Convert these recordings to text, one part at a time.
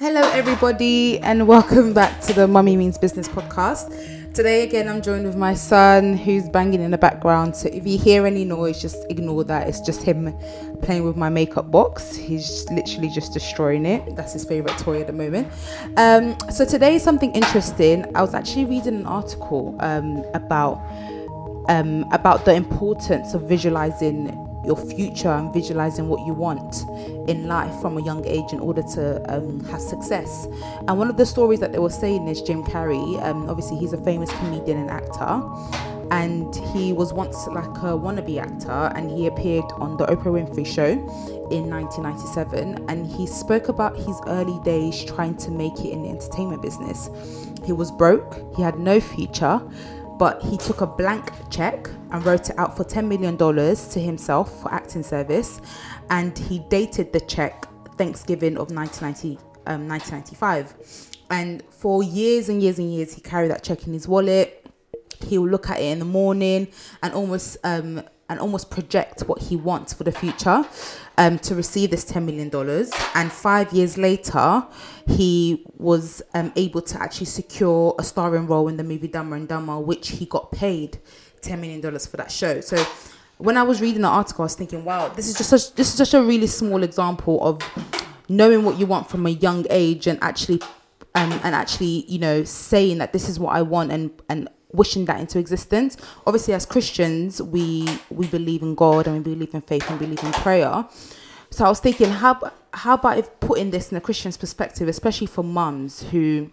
Hello, everybody, and welcome back to the Mummy Means Business podcast. Today, again, I'm joined with my son who's banging in the background. So, if you hear any noise, just ignore that. It's just him playing with my makeup box. He's literally just destroying it. That's his favorite toy at the moment. Um, so, today is something interesting. I was actually reading an article um, about um, about the importance of visualizing your future and visualizing what you want in life from a young age in order to um, have success. And one of the stories that they were saying is Jim Carrey. Um, obviously, he's a famous comedian and actor. And he was once like a wannabe actor, and he appeared on the Oprah Winfrey Show in 1997. And he spoke about his early days trying to make it in the entertainment business. He was broke, he had no future, but he took a blank check and wrote it out for $10 million to himself for acting service. And he dated the check Thanksgiving of 1990, um, 1995. And for years and years and years, he carried that check in his wallet. He'll look at it in the morning and almost um, and almost project what he wants for the future um, to receive this $10 million. And five years later, he was um, able to actually secure a starring role in the movie Dumber and Dumber, which he got paid $10 million for that show. So when I was reading the article, I was thinking, wow, this is just such, this is just a really small example of knowing what you want from a young age and actually um, and actually, you know, saying that this is what I want and and wishing that into existence. Obviously, as Christians, we we believe in God and we believe in faith and believe in prayer. So I was thinking, how how about if putting this in a Christian's perspective, especially for mums who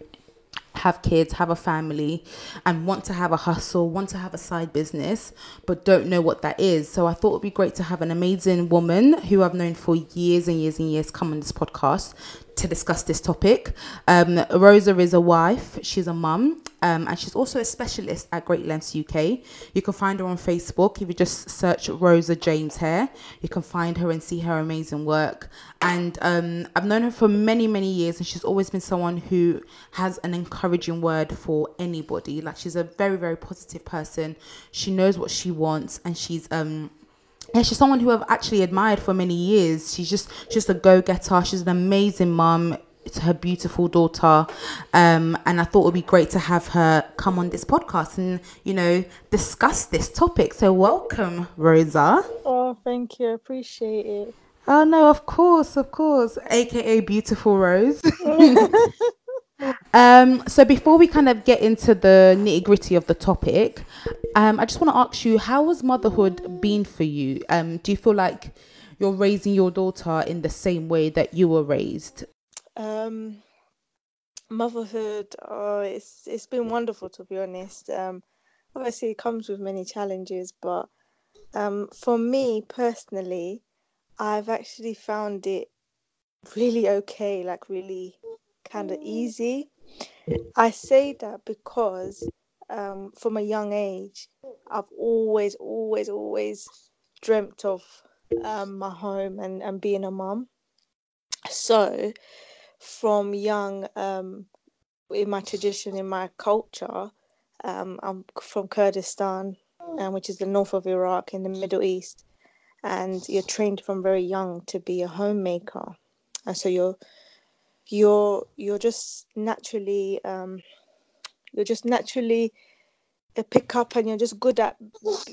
have kids, have a family, and want to have a hustle, want to have a side business, but don't know what that is. So I thought it would be great to have an amazing woman who I've known for years and years and years come on this podcast to discuss this topic. Um, Rosa is a wife, she's a mum, um, and she's also a specialist at Great Lengths UK. You can find her on Facebook if you just search Rosa James Hair. You can find her and see her amazing work. And um, I've known her for many, many years, and she's always been someone who has an encouraging word for anybody. Like she's a very, very positive person. She knows what she wants, and she's um yeah, she's someone who I've actually admired for many years. She's just just a go getter. She's an amazing mum to her beautiful daughter, um, and I thought it would be great to have her come on this podcast and you know discuss this topic. So welcome, Rosa. Oh, thank you. Appreciate it. Oh no, of course, of course, aka Beautiful Rose. um, so before we kind of get into the nitty gritty of the topic, um, I just want to ask you, how has motherhood been for you? Um, do you feel like you're raising your daughter in the same way that you were raised? Um, motherhood, oh, it's it's been wonderful to be honest. Um, obviously it comes with many challenges, but um, for me personally, I've actually found it really okay, like really kind of easy. I say that because um, from a young age, I've always, always, always dreamt of um, my home and, and being a mum. So, from young, um, in my tradition, in my culture, um, I'm from Kurdistan, um, which is the north of Iraq in the Middle East, and you're trained from very young to be a homemaker, and so you're you're you're just naturally um, you're just naturally a pick up and you're just good at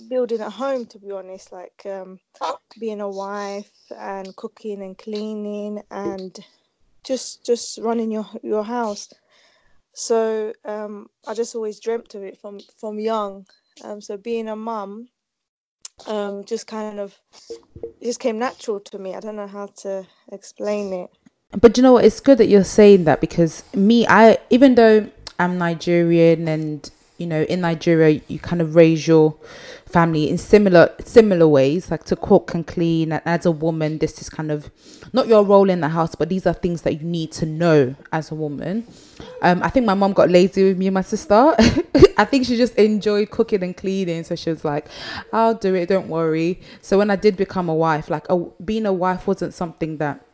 building a home to be honest like um, being a wife and cooking and cleaning and just just running your your house. So um, i just always dreamt of it from from young. Um, so being a mum um, just kind of just came natural to me. I don't know how to explain it but you know what? It's good that you're saying that because me, I even though I'm Nigerian and you know in Nigeria you kind of raise your family in similar similar ways, like to cook and clean. And as a woman, this is kind of not your role in the house, but these are things that you need to know as a woman. Um, I think my mom got lazy with me and my sister. I think she just enjoyed cooking and cleaning, so she was like, "I'll do it, don't worry." So when I did become a wife, like a, being a wife wasn't something that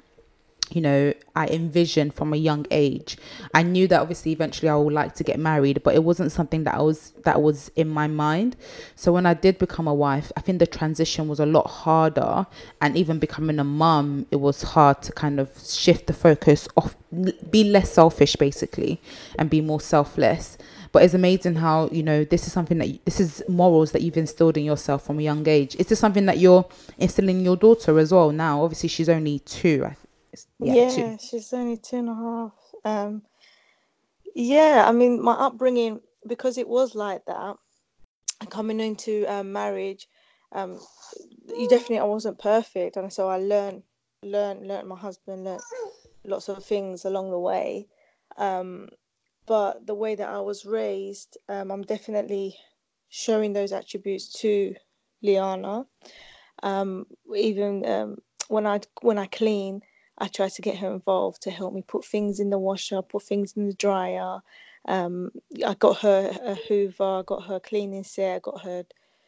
you know i envisioned from a young age. I knew that obviously eventually i would like to get married but it wasn't something that i was that was in my mind. So when i did become a wife i think the transition was a lot harder and even becoming a mum it was hard to kind of shift the focus off be less selfish basically and be more selfless. But it's amazing how you know this is something that you, this is morals that you've instilled in yourself from a young age. Is this something that you're instilling in your daughter as well now? Obviously she's only two yeah, yeah two. she's only two and a half um yeah i mean my upbringing because it was like that coming into um, marriage um you definitely i wasn't perfect and so i learned learned learned my husband learned lots of things along the way um but the way that I was raised, um, I'm definitely showing those attributes to Liana. Um, even um, when I when I clean, I try to get her involved to help me put things in the washer, put things in the dryer. Um, I got her a Hoover, I got her cleaning set, I got her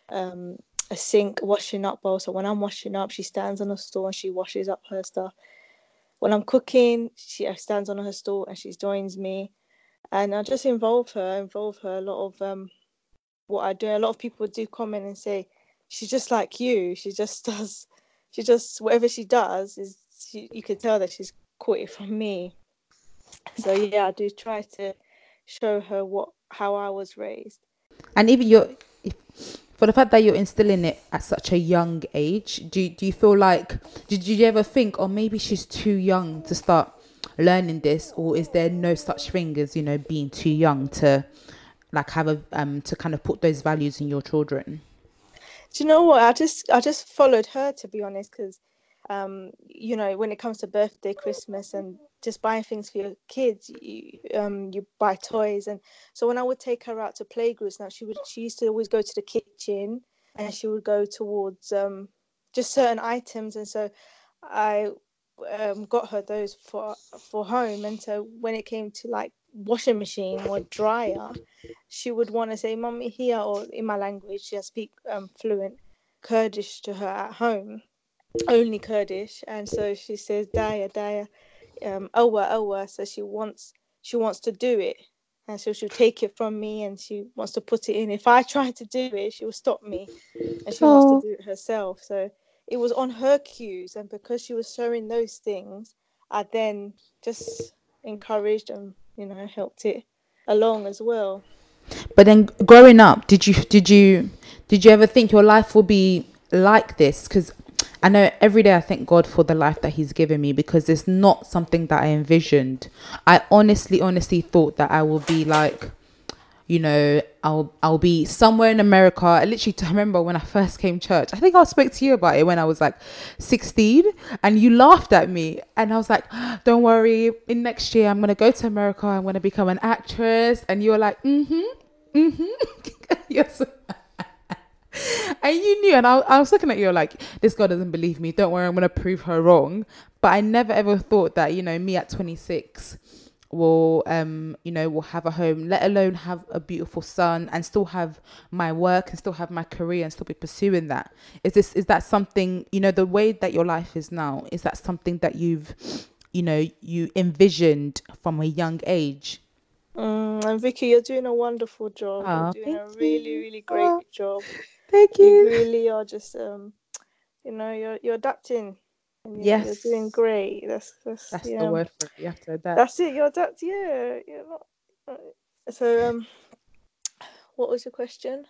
um, a sink washing up bowl. So when I'm washing up, she stands on a stool and she washes up her stuff. When I'm cooking, she stands on her stool and she joins me and I just involve her, involve her a lot of um, what I do. A lot of people do comment and say she's just like you. She just does. She just whatever she does is she, you can tell that she's caught it from me. So yeah, I do try to show her what how I was raised. And even your, for the fact that you're instilling it at such a young age, do do you feel like did you ever think, or oh, maybe she's too young to start learning this or is there no such thing as you know being too young to like have a um to kind of put those values in your children do you know what i just i just followed her to be honest because um you know when it comes to birthday christmas and just buying things for your kids you um you buy toys. And so when i would take her out to playgroups now she would she used to always go to the kitchen and she would go towards um just certain items. And so i um, got her those for for home, and so when it came to like washing machine or dryer, she would want to say "mommy here" or in my language. She speak um, fluent Kurdish to her at home, only Kurdish, and so she says "daya daya," um, "owa owa." So she wants she wants to do it, and so she'll take it from me, and she wants to put it in. If I try to do it, she will stop me, and she wants to do it herself. So it was on her cues and because she was showing those things i then just encouraged and you know helped it along as well but then growing up did you did you did you ever think your life will be like this because I know every day I thank God for the life that He's given me because it's not something that I envisioned. I honestly, honestly thought that I will be like you know, I'll I'll be somewhere in America. I literally I remember when I first came church. I think I spoke to you about it when I was like 16 and you laughed at me and I was like, "Don't worry, in next year I'm going to go to America. I'm going to become an actress." And you were like, "Mhm. Mhm." yes. and you knew and I, I was looking at you like this girl doesn't believe me don't worry i'm going to prove her wrong. But i never ever thought that you know me at 26 will um you know will have a home let alone have a beautiful son and still have my work and still have my career and still be pursuing that. Is this is that something you know the way that your life is now is that something that you've you know you envisioned from a young age? Mm, and vicky you're doing a wonderful job. Oh, you're doing a really really great job thank you you really are just um you know you're you're adapting and yes, you're doing great. That's that's, that's yeah. the word for it. You have to adapt. That's it. You're adapt. Yeah. You're not, uh, so um, what was your question?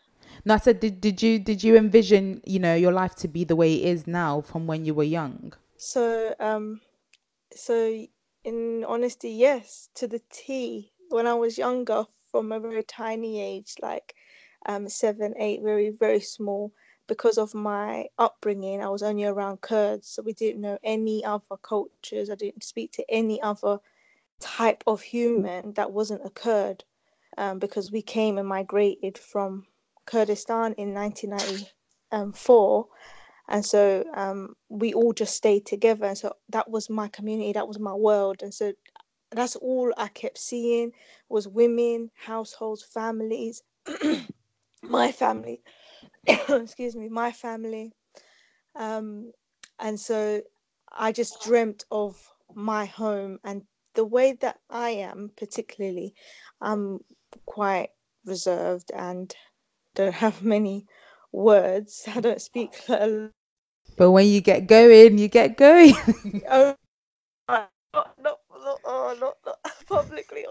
No, I said, did did you did you envision you know your life to be the way it is now from when you were young? So um, so in honesty, yes, to the T. When I was younger, from a very tiny age, like um seven, eight, very very small, because of my upbringing, I was only around Kurds, so we didn't know any other cultures. I didn't speak to any other type of human that wasn't a Kurd, um, because we came and migrated from Kurdistan in 1994, and so um, we all just stayed together. And so that was my community, that was my world, and so that's all I kept seeing was women, households, families, my family excuse me, my family. Um, and so I just dreamt of my home and the way that I am particularly I'm quite reserved and don't have many words I don't speak a but when you get going you get going oh not not not, oh, not, not publicly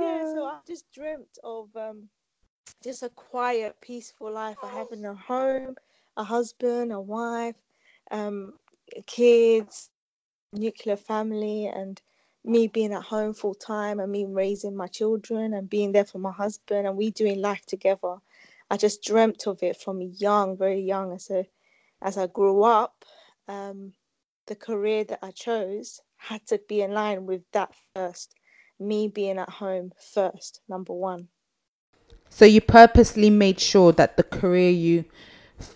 yeah so I just dreamt of um just a quiet peaceful life of having a home a husband a wife um kids nuclear family and me being at home full time and me raising my children and being there for my husband and we doing life together. I just dreamt of it from young, very young. And so as I grew up, um, the career that I chose had to be in line with that first. Me being at home first, number one. So you purposely made sure that the career you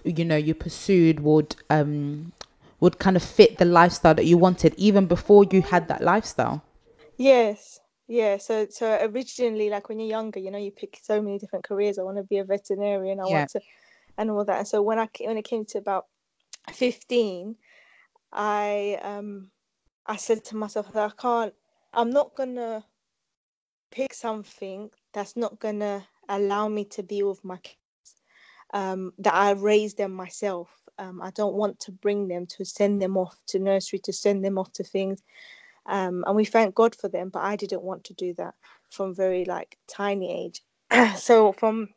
you know you pursued would um would kind of fit the lifestyle that you wanted even before you had that lifestyle. Yes. Yeah, so so originally, like when you're younger, you know, you pick so many different careers. I want to be a veterinarian. I yeah. want to, and all that. And so when I when it came to about fifteen, I um I said to myself that I can't. I'm not gonna pick something that's not gonna allow me to be with my kids. Um, that I raise them myself. Um, I don't want to bring them to send them off to nursery, to send them off to things. Um, and we thank God for them, but I didn't want to do that from very like tiny age. so from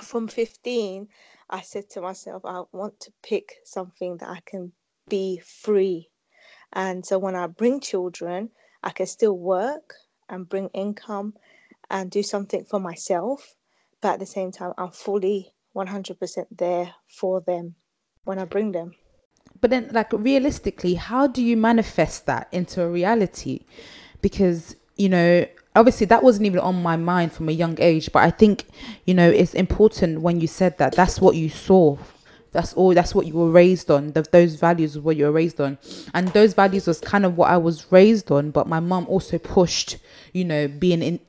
from 15, I said to myself, I want to pick something that I can be free. And so when I bring children, I can still work and bring income and do something for myself, but at the same time, I'm fully 100% there for them when I bring them. But then, like, realistically, how do you manifest that into a reality? Because, you know, obviously that wasn't even on my mind from a young age, but I think, you know, it's important when you said that that's what you saw that's all that's what you were raised on. The, those values were what you were raised on. And those values was kind of what i was raised on but my mom also pushed you know being in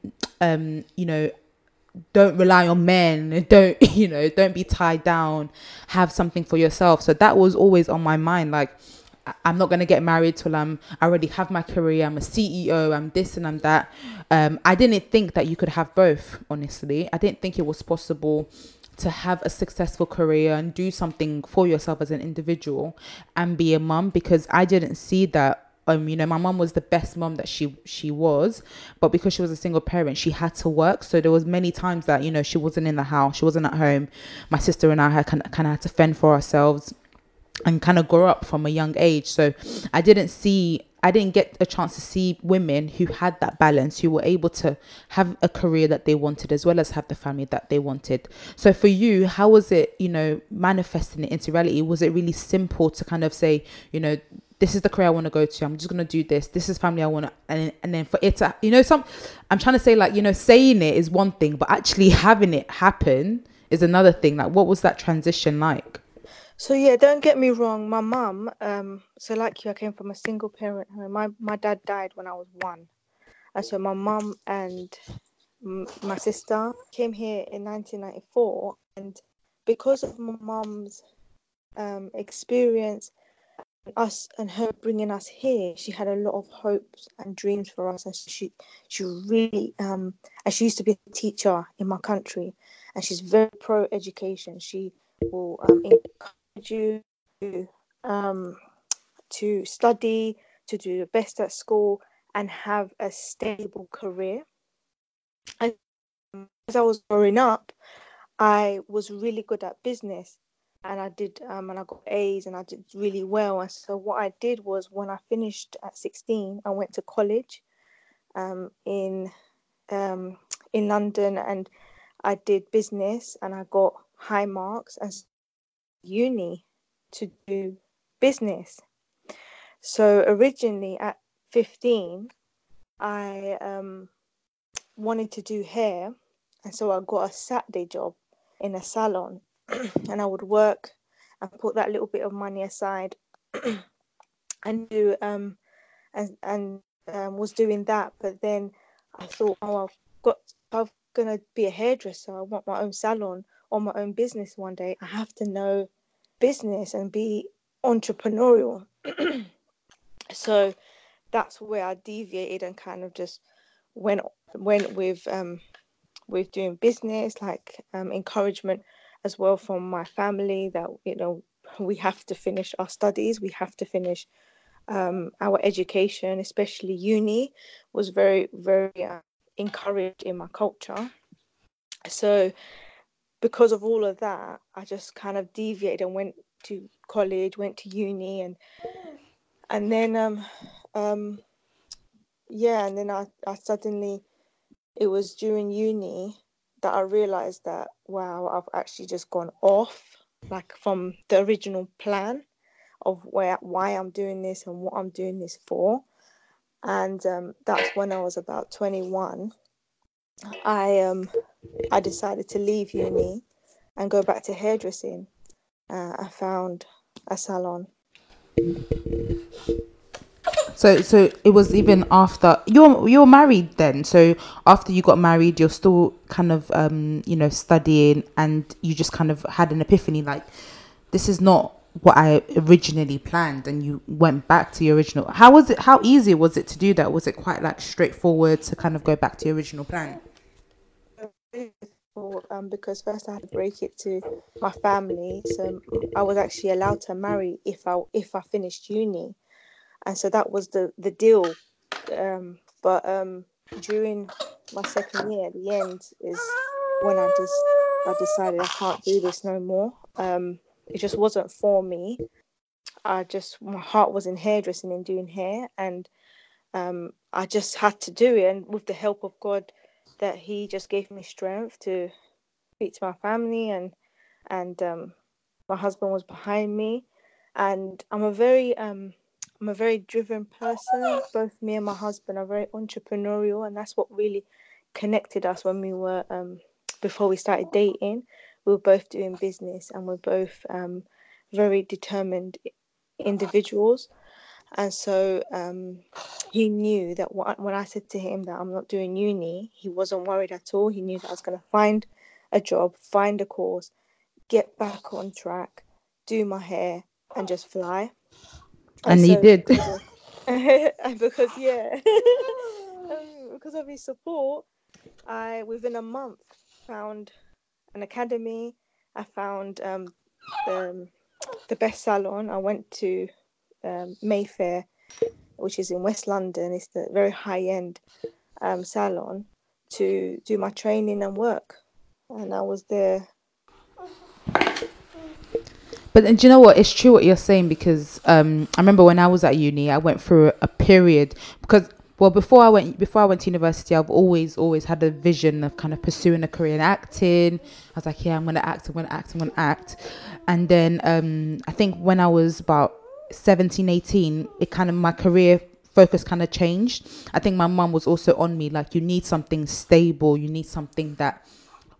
um you know don't rely on men. Don't you know don't be tied down. Have something for yourself. So that was always on my mind. Like i'm not going to get married till i'm i already have my career. I'm a ceo i'm this and i'm that. Um, i didn't think that you could have both honestly. I didn't think it was possible to have a successful career and do something for yourself as an individual and be a mum because i didn't see that um you know my mom was the best mom that she she was but because she was a single parent she had to work. So there was many times that you know she wasn't in the house she wasn't at home. My sister and i had kind of, kind of had to fend for ourselves and kind of grow up from a young age. So i didn't see I didn't get a chance to see women who had that balance, who were able to have a career that they wanted as well as have the family that they wanted. So for you, how was it, you know, manifesting it into reality? Was it really simple to kind of say, you know, this is the career I want to go to. I'm just gonna do this. This is family I want to, and and then for it to, you know, some. I'm trying to say like, you know, saying it is one thing, but actually having it happen is another thing. Like, what was that transition like? So yeah, don't get me wrong. My mum, um, so like you, I came from a single parent home. My my dad died when I was one, and so my mum and my sister came here in 1994, and because of my mum's um, experience us and her bringing us here, she had a lot of hopes and dreams for us, and she she really um and she used to be a teacher in my country, and she's very pro education. She will um, you to um to study, to do the best at school, and have a stable career. And as I was growing up, I was really good at business and I did um, and I got A's and I did really well. And so what I did was when I finished at 16, I went to college um, in um, in London and I did business and I got high marks and uni to do business. So originally at 15, I um, wanted to do hair, and so I got a Saturday job in a salon and I would work and put that little bit of money aside and do um and and um, was doing that. But then I thought, oh, I've got I'm gonna be a hairdresser. I want my own salon or my own business one day. I have to know business and be entrepreneurial. So that's where I deviated and kind of just went went with um with doing business, like um, encouragement as well from my family that you know we have to finish our studies, we have to finish um, our education, especially uni, was very very uh, encouraged in my culture. So because of all of that, I just kind of deviated and went to college, went to uni, and and then um um yeah, and then I I suddenly it was during uni that I realized that wow, I've actually just gone off like from the original plan of where why I'm doing this and what I'm doing this for. And um, that's when I was about 21. I um I decided to leave uni and go back to hairdressing. Uh, I found a salon. So so it was even after you're you're married then. So after you got married, you're still kind of um you know studying, and you just kind of had an epiphany like this is not what I originally planned, and you went back to your original. How was it? How easy was it to do that? Was it quite like straightforward to kind of go back to your original plan? Um, because first I had to break it to my family, so I was actually allowed to marry if I if I finished uni and so that was the the deal. Um, but um, during my second year, the end is when I just I decided I can't do this no more. Um, it just wasn't for me. I just my heart was in hairdressing and doing hair, and um, I just had to do it. And with the help of God, that He just gave me strength to speak to my family, and and um, my husband was behind me, and I'm a very um, I'm a very driven person. Both me and my husband are very entrepreneurial, and that's what really connected us when we were um, before we started dating. We were both doing business, and we're both um, very determined individuals. And so um, he knew that when I said to him that I'm not doing uni, he wasn't worried at all. He knew that I was going to find a job, find a course, get back on track, do my hair, and just fly. And he did. and because yeah. Um, because of his support i within a month found an academy. I found um, the, the best salon. I went to um, mayfair which is in west london it's the very high end um, salon to do my training and work and i was there but then, do you know what? It's true what you're saying because um, I remember when I was at uni, I went through a period because well before I went before I went to university, I've always always had a vision of kind of pursuing a career in acting. I was like, yeah, I'm gonna act, I'm gonna act, I'm gonna act. And then um, I think when I was about 17, 18, it kind of my career focus kind of changed. I think my mum was also on me like you need something stable, you need something that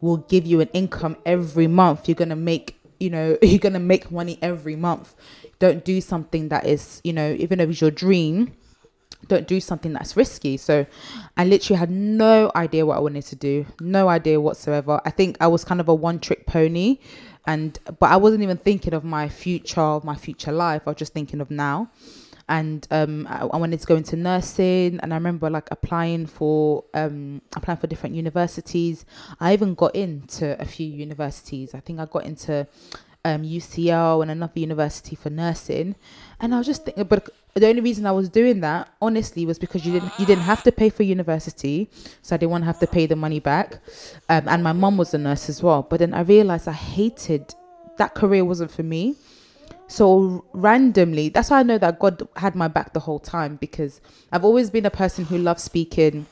will give you an income every month. You're gonna make you know you're gonna make money every month don't do something that is you know even though it's your dream don't do something that's risky so i literally had no idea what i wanted to do no idea whatsoever i think i was kind of a one trick pony and but i wasn't even thinking of my future my future life. I was just thinking of now. And um, I, I, wanted to go into nursing and I remember like applying for um, applying for different universities. I even got into a few universities. I think I got into um, UCL and another university for nursing. And I was just thinking but the only reason I was doing that honestly was because you didn't you didn't have to pay for university so I didn't want to have to pay the money back um, and my mom was a nurse as well but then I realized I hated that career wasn't for me so randomly, that's how I know that God had my back the whole time because I've always been a person who loves speaking.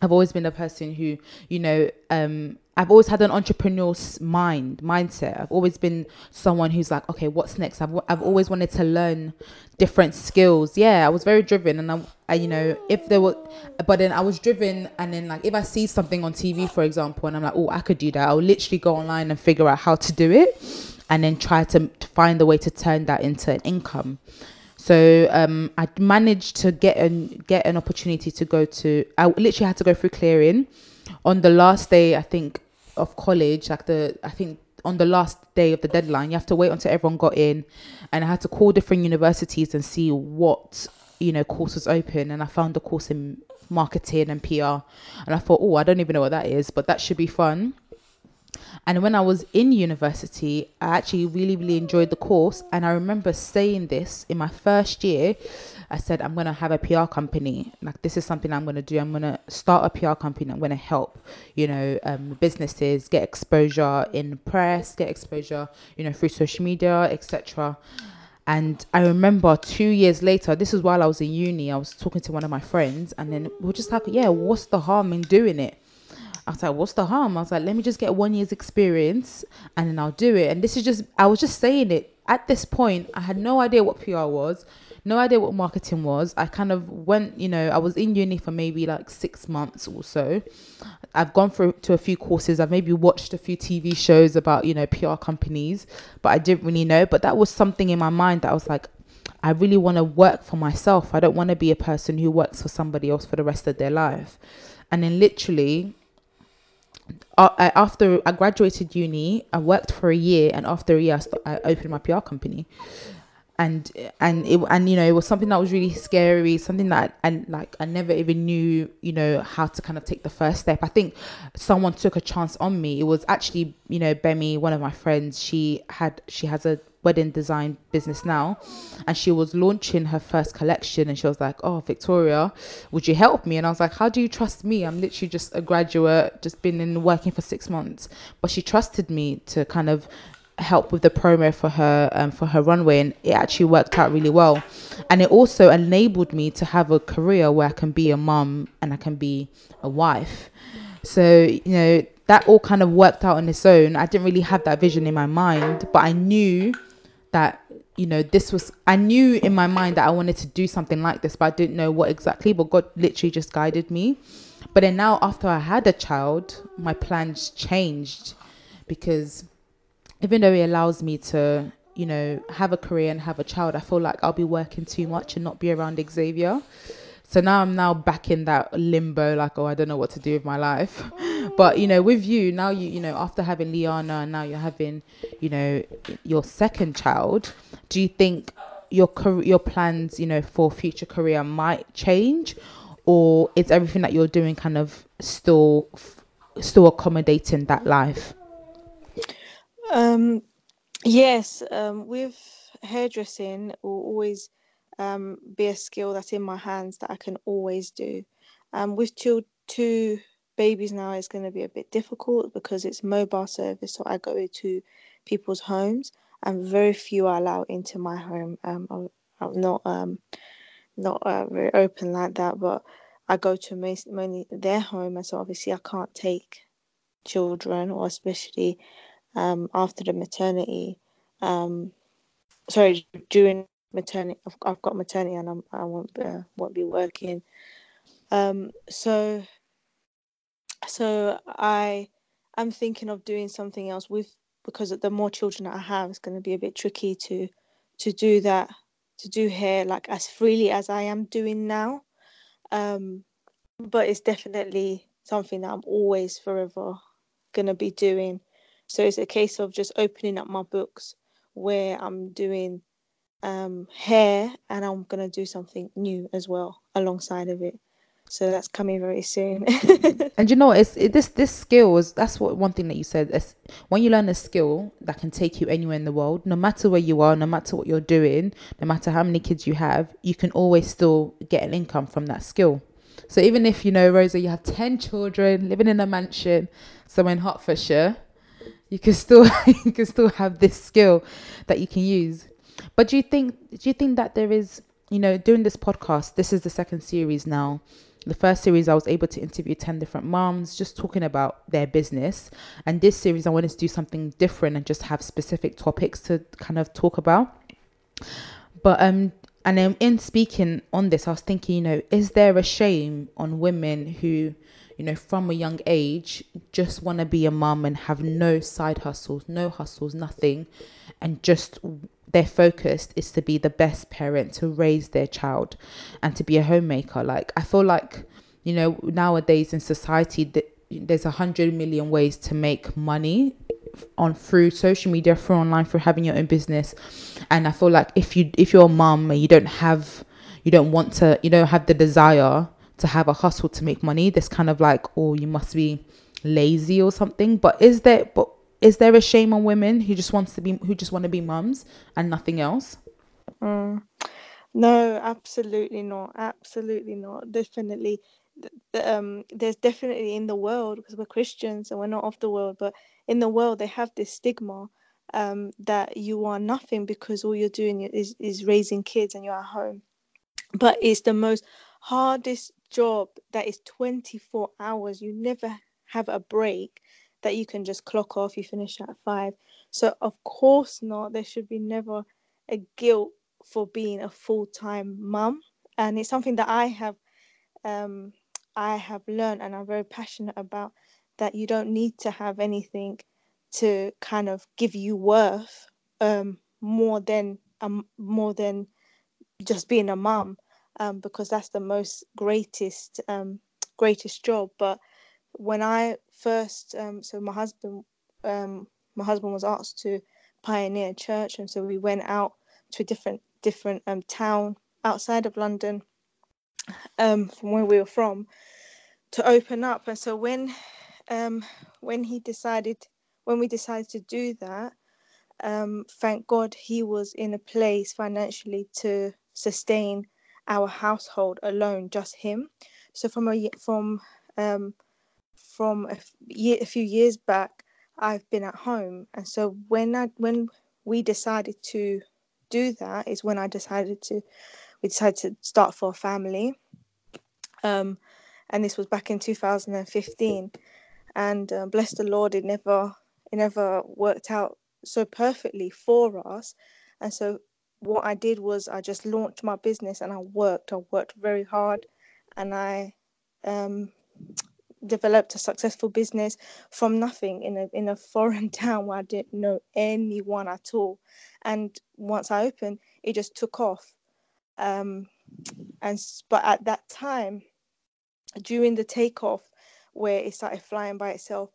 I've always been a person who, you know, um, I've always had an entrepreneurial mind mindset. I've always been someone who's like, okay, what's next? I've I've always wanted to learn different skills. Yeah, I was very driven, and I, I, you know, if there were, but then I was driven, and then like if I see something on TV, for example, and I'm like, oh, I could do that. I'll literally go online and figure out how to do it and then try to, find a way to turn that into an income. So um, I managed to get an get an opportunity to go to. I literally had to go through clearing on the last day. I think of college, like the I think on the last day of the deadline, you have to wait until everyone got in, and I had to call different universities and see what you know course was open and I found a course in marketing and PR and I thought oh I don't even know what that is but that should be fun and when I was in university, I actually really, really enjoyed the course. And I remember saying this in my first year. I said, I'm going to have a PR company. Like, this is something I'm going to do. I'm going to start a PR company. I'm going to help, you know, um, businesses get exposure in press, get exposure, you know, through social media, etc. And I remember two years later, this is while I was in uni, I was talking to one of my friends, and then we are just like, yeah, what's the harm in doing it? I was like, what's the harm? I was like, let me just get one year's experience and then I'll do it. And this is just, I was just saying it. At this point, I had no idea what PR was, no idea what marketing was. I kind of went, you know, I was in uni for maybe like six months or so. I've gone through to a few courses. I've maybe watched a few TV shows about, you know, PR companies, but I didn't really know. But that was something in my mind that I was like, I really want to work for myself. I don't want to be a person who works for somebody else for the rest of their life. And then literally, uh, after I graduated uni, I worked for a year, and after a year, I, st- I opened my PR company, and and it and you know it was something that was really scary, something that and like I never even knew you know how to kind of take the first step. I think someone took a chance on me. It was actually you know Bemi, one of my friends. She had she has a wedding design business now and she was launching her first collection and she was like oh victoria would you help me and i was like how do you trust me i'm literally just a graduate just been in working for six months but she trusted me to kind of help with the promo for her um, for her runway and it actually worked out really well. And it also enabled me to have a career where i can be a mum and i can be a wife. So you know that all kind of worked out on its own. I didn't really have that vision in my mind but i knew that you know this was i knew in my mind that i wanted to do something like this but i didn't know what exactly but god literally just guided me. But then now after i had a child my plans changed because even though it allows me to you know have a career and have a child i feel like i'll be working too much and not be around xavier so now i'm now back in that limbo like oh i don't know what to do with my life but you know, with you now, you you know, after having Liana, and now you're having, you know, your second child. Do you think your career, your plans, you know, for future career might change, or is everything that you're doing kind of still still accommodating that life? Um, yes. Um, with hairdressing, will always um be a skill that's in my hands that I can always do. Um, with two two babies now is going to be a bit difficult because it's mobile service. So I go to people's homes, and very few are allowed into my home. Um, I'm, I'm not um not uh, very open like that, but I go to mainly their home, and so obviously I can't take children, or especially um after the maternity. Um, sorry, during maternity, I've, I've got maternity, and I'm, I won't uh, won't be working. Um, so so I am thinking of doing something else with because the more children that I have, it's going to be a bit tricky to to do that to do hair like as freely as I am doing now. Um, but it's definitely something that I'm always forever gonna be doing. So it's a case of just opening up my books where I'm doing um, hair and I'm gonna do something new as well alongside of it. So that's coming very soon. And you know it's it, this this skill is that's what one thing that you said is when you learn a skill that can take you anywhere in the world no matter where you are no matter what you're doing no matter how many kids you have you can always still get an income from that skill. So even if you know rosa you have 10 children living in a mansion somewhere in hertfordshire you can still you can still have this skill that you can use but do you think do you think that there is you know doing this podcast this is the second series now the first series, I was able to interview 10 different moms, just talking about their business. And this series, I wanted to do something different and just have specific topics to kind of talk about. But, um, and then in speaking on this, I was thinking, you know, is there a shame on women who, you know, from a young age just want to be a mum and have no side hustles, no hustles, nothing, and just their focus is to be the best parent to raise their child and to be a homemaker. Like i feel like you know nowadays in society that there's a hundred million ways to make money on through social media through online through having your own business. And i feel like if you if you're a mom and you don't have you don't want to you don't have the desire to have a hustle to make money This kind of like oh you must be lazy or something but is there but is there a shame on women who just wants to be who just want to be mums and nothing else Mm. No, absolutely not. Absolutely not. Definitely. Um, there's definitely in the world because we're Christians and we're not of the world, but in the world they have this stigma um, that you are nothing because all you're doing is is raising kids and you're at home. But it's the most hardest job that is 24 hours. You never have a break that you can just clock off. You finish at five. So of course not. There should be never a guilt for being a full-time mum and it's something that i have um i have learned and i'm very passionate about that you don't need to have anything to kind of give you worth um more than um more than just being a mum um because that's the most greatest um greatest job but when i first um so my husband um my husband was asked to pioneer church and so we went out to a different different um, town outside of London um, from where we were from to open up. And so when when he decided, when we decided to do that, thank God he was in a place financially to sustain our household alone, just him. So from a from um, from a, year, a few years back, I've been at home, and so when I when we decided to do that is when I decided to we decided to start for a family. Um, and this was back in 2015 and uh, bless the lord it never it never worked out so perfectly for us and so what i did was i just launched my business and i worked. I worked very hard and i um, developed a successful business from nothing in a in a foreign town where i didn't know anyone at all. And once i opened it just took off. Um, and but at that time during the takeoff where it started flying by itself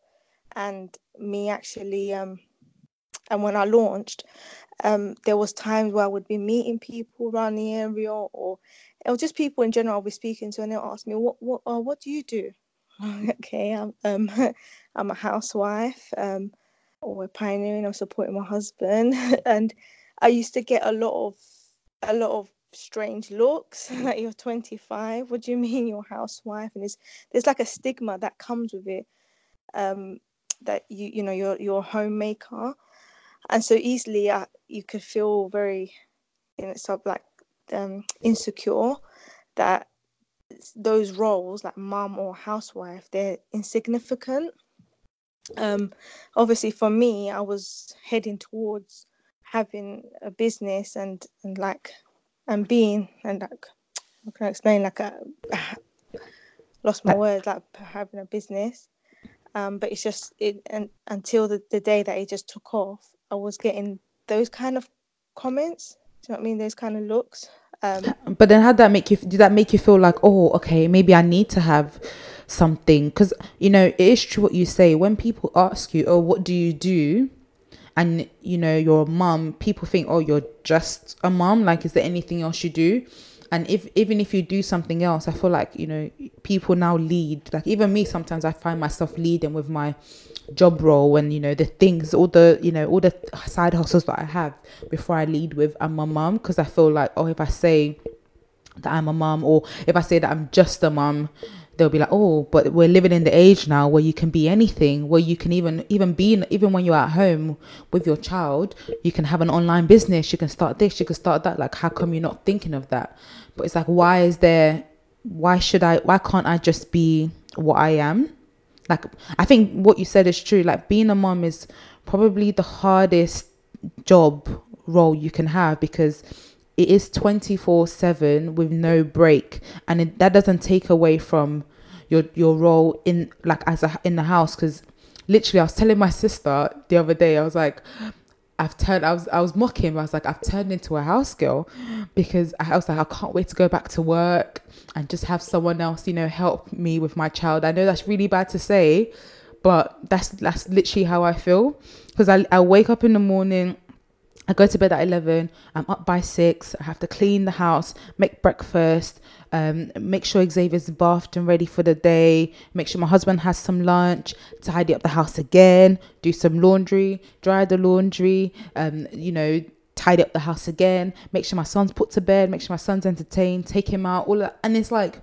and me actually um and when I launched um there was times where I would be meeting people around the area or or just people in general I'll be speaking to and they'll ask me what what uh, what do you do? Okay I'm um I'm a housewife um or we're pioneering I'm supporting my husband. And I used to get a lot of a lot of strange looks like you're 25 what do you mean you're housewife? And there's there's like a stigma that comes with it um that you you know you're you're a homemaker and so easily uh, you could feel very sort of like um insecure that those roles like mum or housewife they're insignificant. Um obviously for me i was heading towards having a business and and like and being and like how can I explain? Like a lost my words like having a business. Um but it's just it and until the, the day that it just took off I was getting those kind of comments do you know what I mean? Those kind of looks. Um but then how did that make you did that make you feel like oh okay maybe i need to have something? Because you know it is true what you say. When people ask you oh what do you do? And you know your mom people think oh you're just a mom like is there anything else you do and if even if you do something else i feel like you know people now lead like even me sometimes i find myself leading with my job role and you know the things all the you know all the side hustles that i have before i lead with i'm a mom because i feel like oh if i say that i'm a mom or if i say that i'm just a mom they'll be like oh but we're living in the age now where you can be anything where you can even even be even when you're at home with your child you can have an online business you can start this you can start that. Like how come you're not thinking of that? But it's like why is there why should i why can't i just be what i am? Like i think what you said is true. Like being a mom is probably the hardest job role you can have because it is 24 7 with no break. And it, that doesn't take away from your your role in like as a in the house. Because literally i was telling my sister the other day i was like i've turned i was i was mocking i was like i've turned into a house girl because i was like i can't wait to go back to work and just have someone else you know help me with my child. I know that's really bad to say but that's that's literally how i feel. Because I, I wake up in the morning I go to bed at 11, I'm up by 6, I have to clean the house, make breakfast, um, make sure Xavier's bathed and ready for the day, make sure my husband has some lunch, tidy up the house again, do some laundry, dry the laundry, um, you know, tidy up the house again, make sure my son's put to bed, make sure my son's entertained, take him out, all that. And it's like,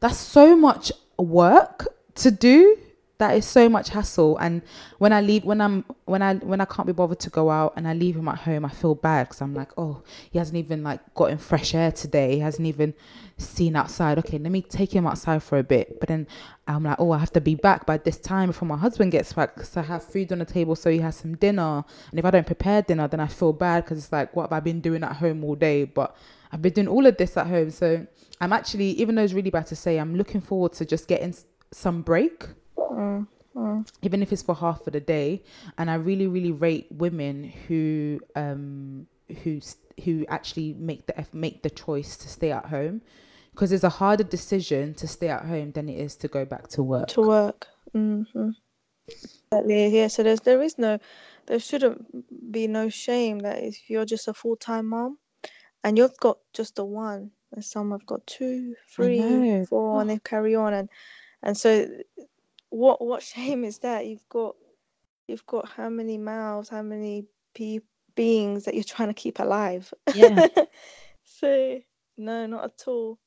that's so much work to do that is so much hassle. And when i leave when i'm when i when i can't be bothered to go out and i leave him at home i feel bad because i'm like oh he hasn't even like gotten fresh air today. He hasn't even seen outside. Okay let me take him outside for a bit. But then i'm like oh i have to be back by this time before my husband gets back because i have food on the table so he has some dinner. And if i don't prepare dinner then i feel bad because it's like what have i been doing at home all day? But i've been doing all of this at home. So i'm actually even though it's really bad to say i'm looking forward to just getting some break Mm, mm. Even if it's for half of the day, and I really, really rate women who um who who actually make the make the choice to stay at home, because it's a harder decision to stay at home than it is to go back to work. To work. Mm-hmm. Yeah. So there's there is no, there shouldn't be no shame that if you're just a full time mom, and you've got just the one, and some have got two, three, four, and they carry on, and and so what what shame is that? You've got you've got how many mouths how many pe- beings that you're trying to keep alive. Yeah. So no not at all.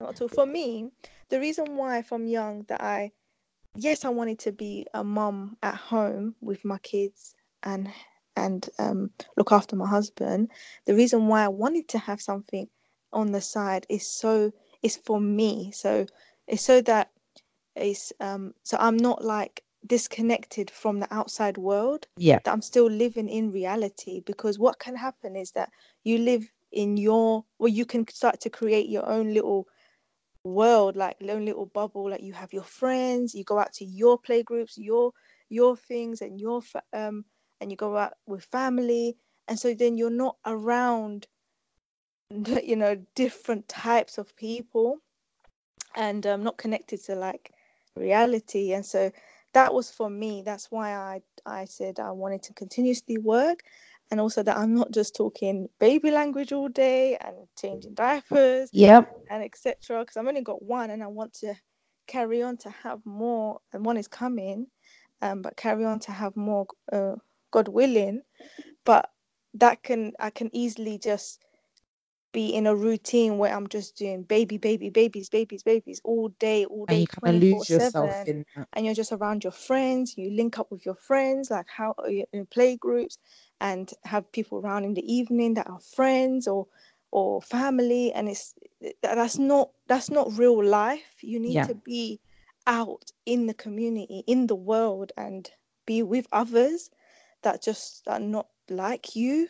Not at all. For me the reason why from young that i yes i wanted to be a mom at home with my kids and and um, look after my husband the reason why i wanted to have something on the side is so is for me. So it's so that is um so i'm not like disconnected from the outside world. Yeah. That i'm still living in reality because what can happen is that you live in your well you can start to create your own little world like own little bubble like you have your friends you go out to your play groups your your things and your um and you go out with family. And so then you're not around you know different types of people. And um, not connected to like reality. And so that was for me. That's why i i said i wanted to continuously work. And also that i'm not just talking baby language all day and changing diapers yep. and etc because i've only got one and i want to carry on to have more. And one is coming um, but carry on to have more uh, god willing. But that can i can easily just be in a routine where I'm just doing baby, baby, babies, babies, babies all day, all day, and you lose yourself in that. And you're just around your friends. You link up with your friends, like how uh, in play groups, and have people around in the evening that are friends or or family. And it's that's not that's not real life. You need yeah. to be out in the community, in the world, and be with others that just are not like you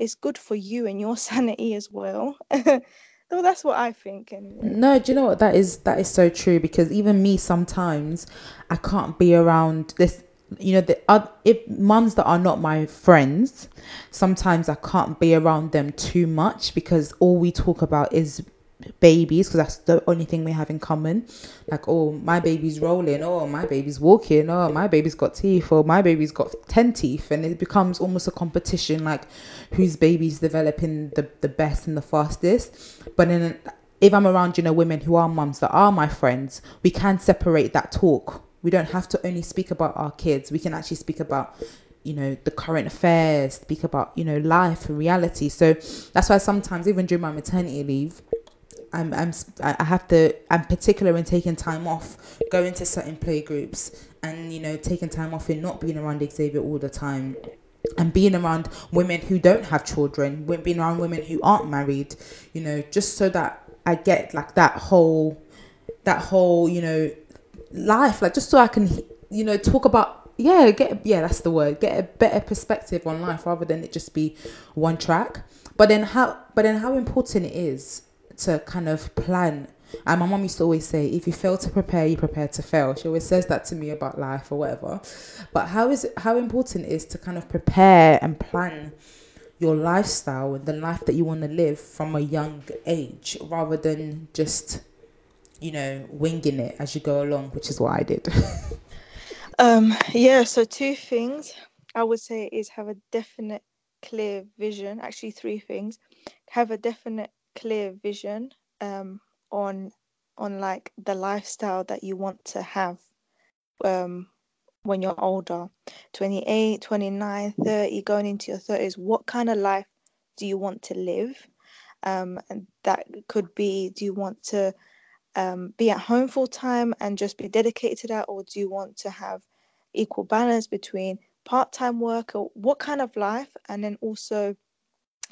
it's good for you and your sanity as well. well, that's what I think. Anyway. No, do you know what that is? That is so true because even me sometimes I can't be around this. You know, the uh, if mums that are not my friends, sometimes I can't be around them too much because all we talk about is babies because that's the only thing we have in common. Like oh my baby's rolling oh my baby's walking oh my baby's got teeth or my baby's got 10 teeth. And it becomes almost a competition like whose baby's developing the, the best and the fastest. But then if i'm around you know women who are mums that are my friends we can separate that talk. We don't have to only speak about our kids. We can actually speak about you know the current affairs speak about you know life and reality. So that's why sometimes even during my maternity leave I'm I'm I have to I'm particular in taking time off, going to certain play groups, and you know taking time off and not being around Xavier all the time, and being around women who don't have children, being around women who aren't married, you know, just so that I get like that whole, that whole you know, life, like just so I can you know talk about yeah get yeah that's the word get a better perspective on life rather than it just be one track. But then how but then how important it is to kind of plan. And my mom used to always say, if you fail to prepare, you prepare to fail. She always says that to me about life or whatever. But how is it, how important it is to kind of prepare and plan your lifestyle and the life that you want to live from a young age rather than just, you know, winging it as you go along, which is what I did. um, yeah, so two things I would say is have a definite clear vision. Actually, three things. Have a definite clear vision um, on on like the lifestyle that you want to have um, when you're older. 28 29 30 going into your 30s what kind of life do you want to live? Um, and that could be do you want to um, be at home full time and just be dedicated to that or do you want to have equal balance between part-time work or what kind of life? And then also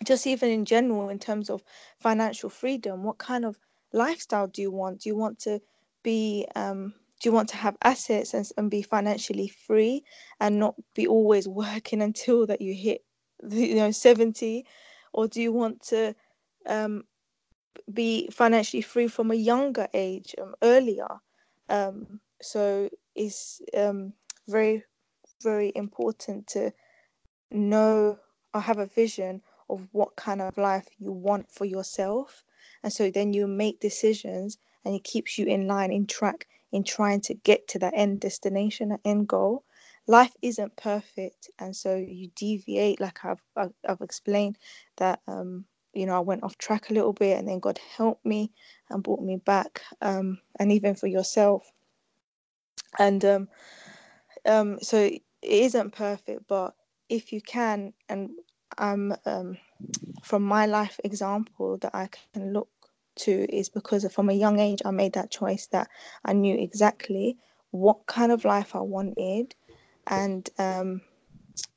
just even in general in terms of financial freedom what kind of lifestyle do you want? Do you want to be um, do you want to have assets and, and be financially free and not be always working until that you hit you know 70 or do you want to um, be financially free from a younger age um, earlier? Um, so it's um, very very important to know or have a vision of what kind of life you want for yourself. And so then you make decisions and it keeps you in line in track in trying to get to that end destination that end goal. Life isn't perfect. And so you deviate like i've i've, explained that um you know i went off track a little bit and then god helped me and brought me back um and even for yourself. And um um so it isn't perfect but if you can and i'm um from my life example that i can look to is because from a young age i made that choice that i knew exactly what kind of life i wanted and um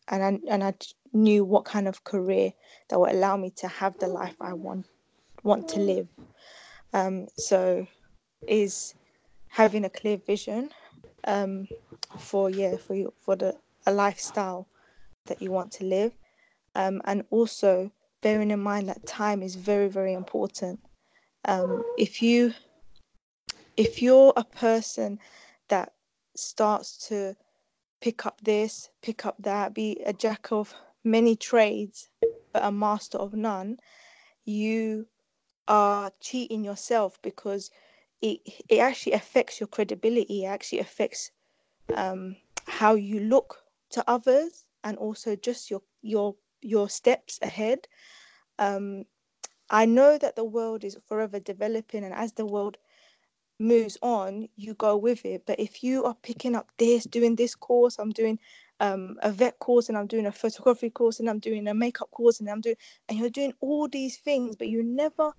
and I, and I knew what kind of career that would allow me to have the life I want want to live. Um, so is having a clear vision um, for yeah for you for the a lifestyle that you want to live, um, and also bearing in mind that time is very very important. Um, if you if you're a person that starts to pick up this, pick up that, be a jack of many trades, but a master of none, you are cheating yourself because it it actually affects your credibility. It actually affects um, how you look to others and also just your your your steps ahead. Um, I know that the world is forever developing, and as the world moves on, you go with it. But if you are picking up this, doing this course, I'm doing um, a vet course and I'm doing a photography course and I'm doing a makeup course and I'm doing, and you're doing all these things, but you never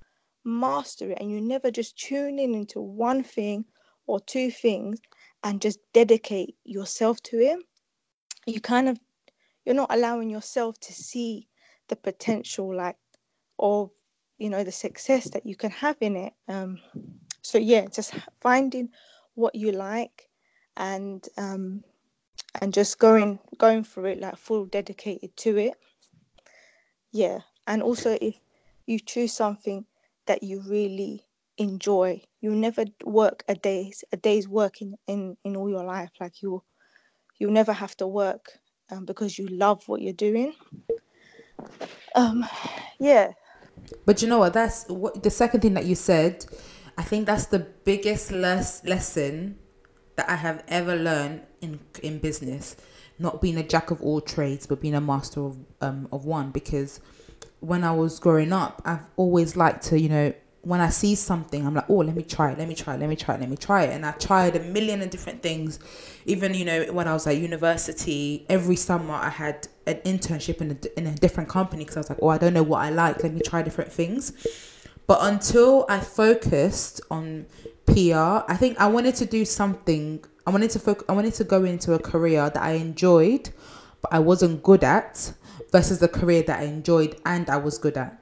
master it and you never just tune in into one thing or two things and just dedicate yourself to it. You kind of, you're not allowing yourself to see the potential, like, of, you know, the success that you can have in it. Um, so yeah just finding what you like and um and just going going through it like full dedicated to it yeah and also if you choose something that you really enjoy you'll never work a day's a day's work in in, in all your life like you'll you'll never have to work um, because you love what you're doing um yeah but you know what that's what the second thing that you said I think that's the biggest les- lesson that I have ever learned in in business. Not being a jack of all trades, but being a master of um of one. Because when I was growing up, I've always liked to, you know, when I see something, I'm like, oh, let me try it, let me try it, let me try it, let me try it. And I tried a million of different things. Even, you know, when I was at university, every summer I had an internship in a, in a different company because I was like, oh, I don't know what I like, let me try different things. But until I focused on PR, I think I wanted to do something. I wanted to focus. I wanted to go into a career that I enjoyed, but I wasn't good at, versus the career that I enjoyed and I was good at.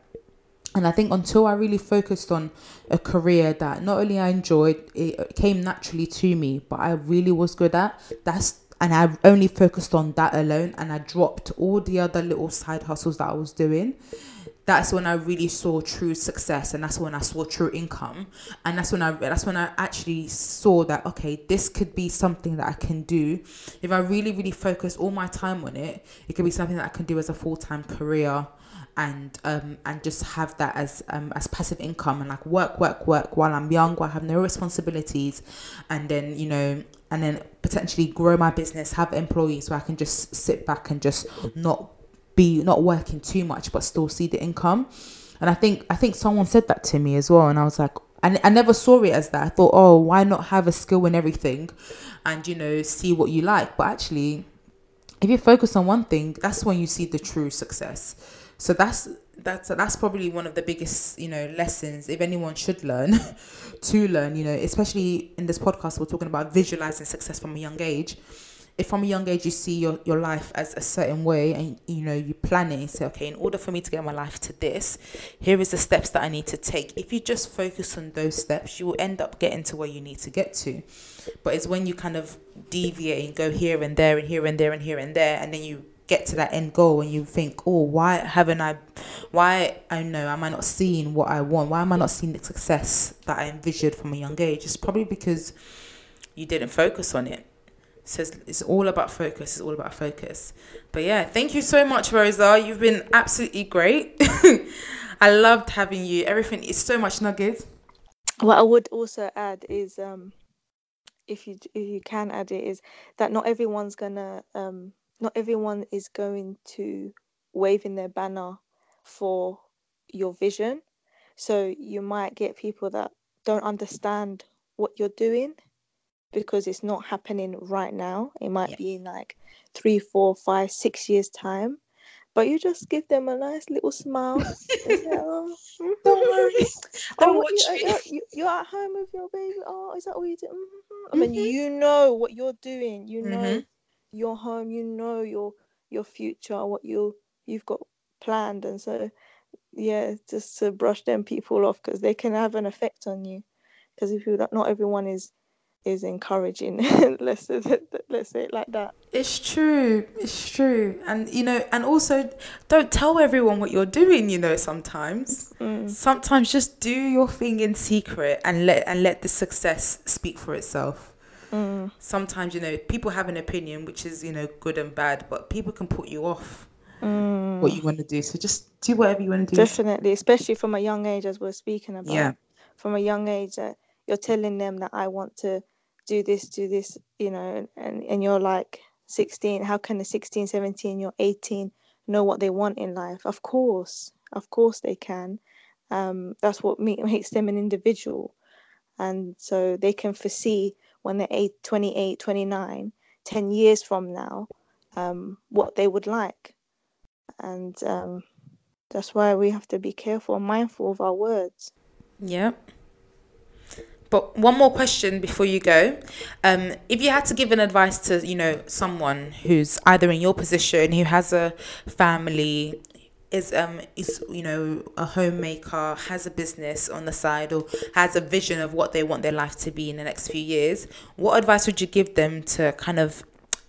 And I think until I really focused on a career that not only I enjoyed, it came naturally to me, but I really was good at. That's and I only focused on that alone, and I dropped all the other little side hustles that I was doing that's when I really saw true success and that's when I saw true income and that's when I that's when I actually saw that okay this could be something that I can do if I really really focus all my time on it it could be something that I can do as a full-time career and um and just have that as um as passive income and like work work work while I'm young while I have no responsibilities and then you know and then potentially grow my business have employees so I can just sit back and just not be not working too much but still see the income. And I think I think someone said that to me as well, and I was like, I, I never saw it as that. I thought, oh, why not have a skill in everything, and you know, see what you like. But actually, if you focus on one thing, that's when you see the true success. So that's that's that's probably one of the biggest you know lessons if anyone should learn to learn you know especially in this podcast we're talking about visualizing success from a young age. If from a young age you see your, your life as a certain way and you know you plan it and say okay in order for me to get my life to this here is the steps that i need to take. If you just focus on those steps you will end up getting to where you need to get to. But it's when you kind of deviate and go here and there and here and there and here and there and then you get to that end goal and you think oh why haven't i why i know am i not seeing what i want why am i not seeing the success that i envisioned from a young age it's probably because you didn't focus on it says it's all about focus. It's all about focus. But yeah, thank you so much, Rosa. You've been absolutely great. I loved having you. Everything is so much nuggets. What I would also add is, um, if you if you can add it, is that not everyone's gonna, um, not everyone is going to wave in their banner for your vision. So you might get people that don't understand what you're doing because it's not happening right now. It might yeah. be in like three, four, five, six years' time. But you just give them a nice little smile. oh, Don't worry. Oh, you, you, you're at home with your baby. Oh, is that what you do? Mm-hmm. I mean, mm-hmm. you know what you're doing. You know mm-hmm. Your home. You know your your future. What you you've got planned, and so yeah, just to brush them people off because they can have an effect on you. Because if you not everyone is is encouraging let's say, let's say it like that it's true it's true and you know and also don't tell everyone what you're doing you know sometimes mm. sometimes just do your thing in secret and let and let the success speak for itself mm. sometimes you know people have an opinion which is you know good and bad but people can put you off mm. what you want to do so just do whatever you want to do definitely especially from a young age as we're speaking about yeah from a young age uh, you're telling them that I want to do this, do this, you know, and, and you're like 16, how can a 16, 17, you're 18 know what they want in life? Of course, of course they can. Um, that's what makes them an individual. And so they can foresee when they're eight, 28, 29, 10 years from now, um, what they would like. And um, that's why we have to be careful and mindful of our words. Yeah. But one more question before you go. Um, if you had to give an advice to, you know, someone who's either in your position, who has a family, is um is you know a homemaker, has a business on the side, or has a vision of what they want their life to be in the next few years, what advice would you give them to kind of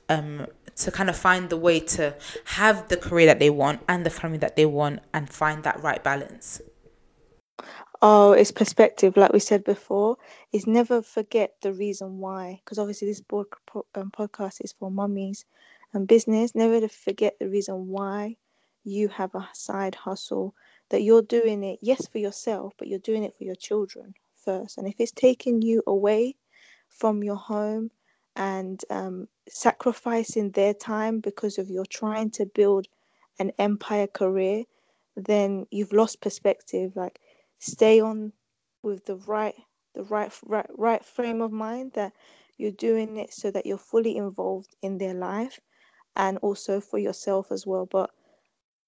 um to kind of find the way to have the career that they want and the family that they want and find that right balance? Oh, it's perspective, like we said before, is never forget the reason why. Because obviously, this board, um, podcast is for mummies and business. Never to forget the reason why you have a side hustle, that you're doing it, yes, for yourself, but you're doing it for your children first. And if it's taking you away from your home and um, sacrificing their time because of you're trying to build an empire career, then you've lost perspective. Like, stay on with the right the right right right frame of mind that you're doing it so that you're fully involved in their life and also for yourself as well but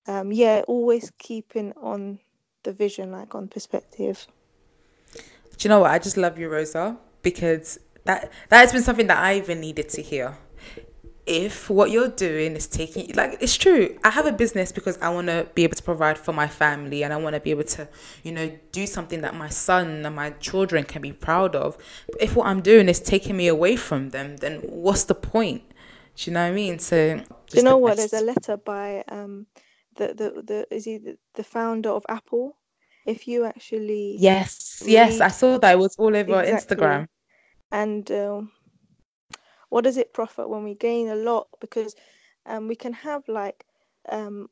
um yeah always keeping on the vision like on perspective. Do you know what? I just love you rosa because that that has been something that i even needed to hear. If what you're doing is taking like it's true. I have a business because i want to be able to provide for my family and i want to be able to you know do something that my son and my children can be proud of. But if what i'm doing is taking me away from them then what's the point? Do you know what i mean? So do you know what? there's a letter by um the the, the is he the, the founder of apple? If you actually yes read, yes i saw that. It was all over exactly. instagram. And um what does it profit when we gain a lot? Because um, we can have like um,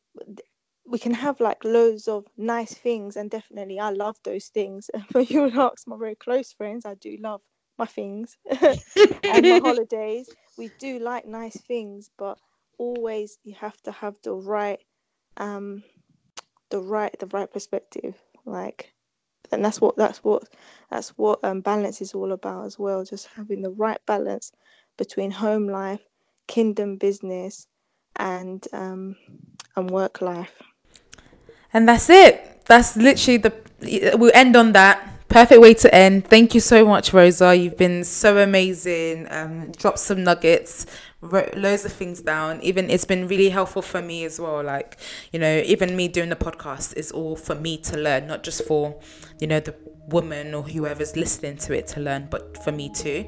we can have like loads of nice things and definitely i love those things. But you would ask my very close friends i do love my things. And my holidays we do like nice things but always you have to have the right um the right the right perspective like and that's what that's what that's what um, balance is all about as well just having the right balance between home life kingdom business and um and work life. And that's it. That's literally the we'll end on that. Perfect way to end. Thank you so much rosa. You've been so amazing. Um dropped some nuggets wrote loads of things down. Even it's been really helpful for me as well. Like, you know, even me doing the podcast is all for me to learn, not just for, you know, the woman or whoever's listening to it to learn, but for me too.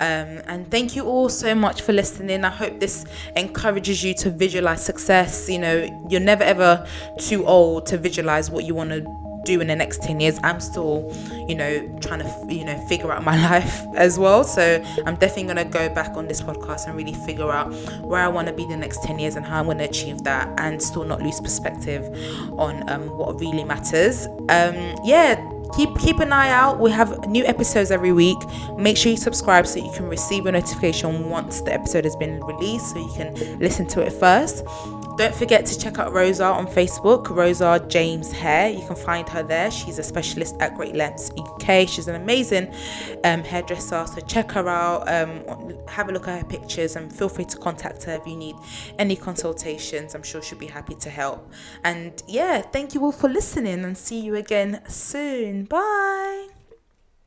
Um, and thank you all so much for listening. I hope this encourages you to visualize success. You know, you're never ever too old to visualize what you want to do in the next 10 years i'm still you know trying to you know figure out my life as well. So i'm definitely going to go back on this podcast and really figure out where i want to be the next 10 years and how i'm going to achieve that and still not lose perspective on um, what really matters. Um, yeah keep keep an eye out. We have new episodes every week. Make sure you subscribe so you can receive a notification once the episode has been released so you can listen to it first don't forget to check out Rosa on Facebook, Rosa James Hair. You can find her there. She's a specialist at Great Lengths UK. She's an amazing um, hairdresser, so check her out. Um, have a look at her pictures and feel free to contact her if you need any consultations. I'm sure she'll be happy to help. And yeah, thank you all for listening and see you again soon. Bye.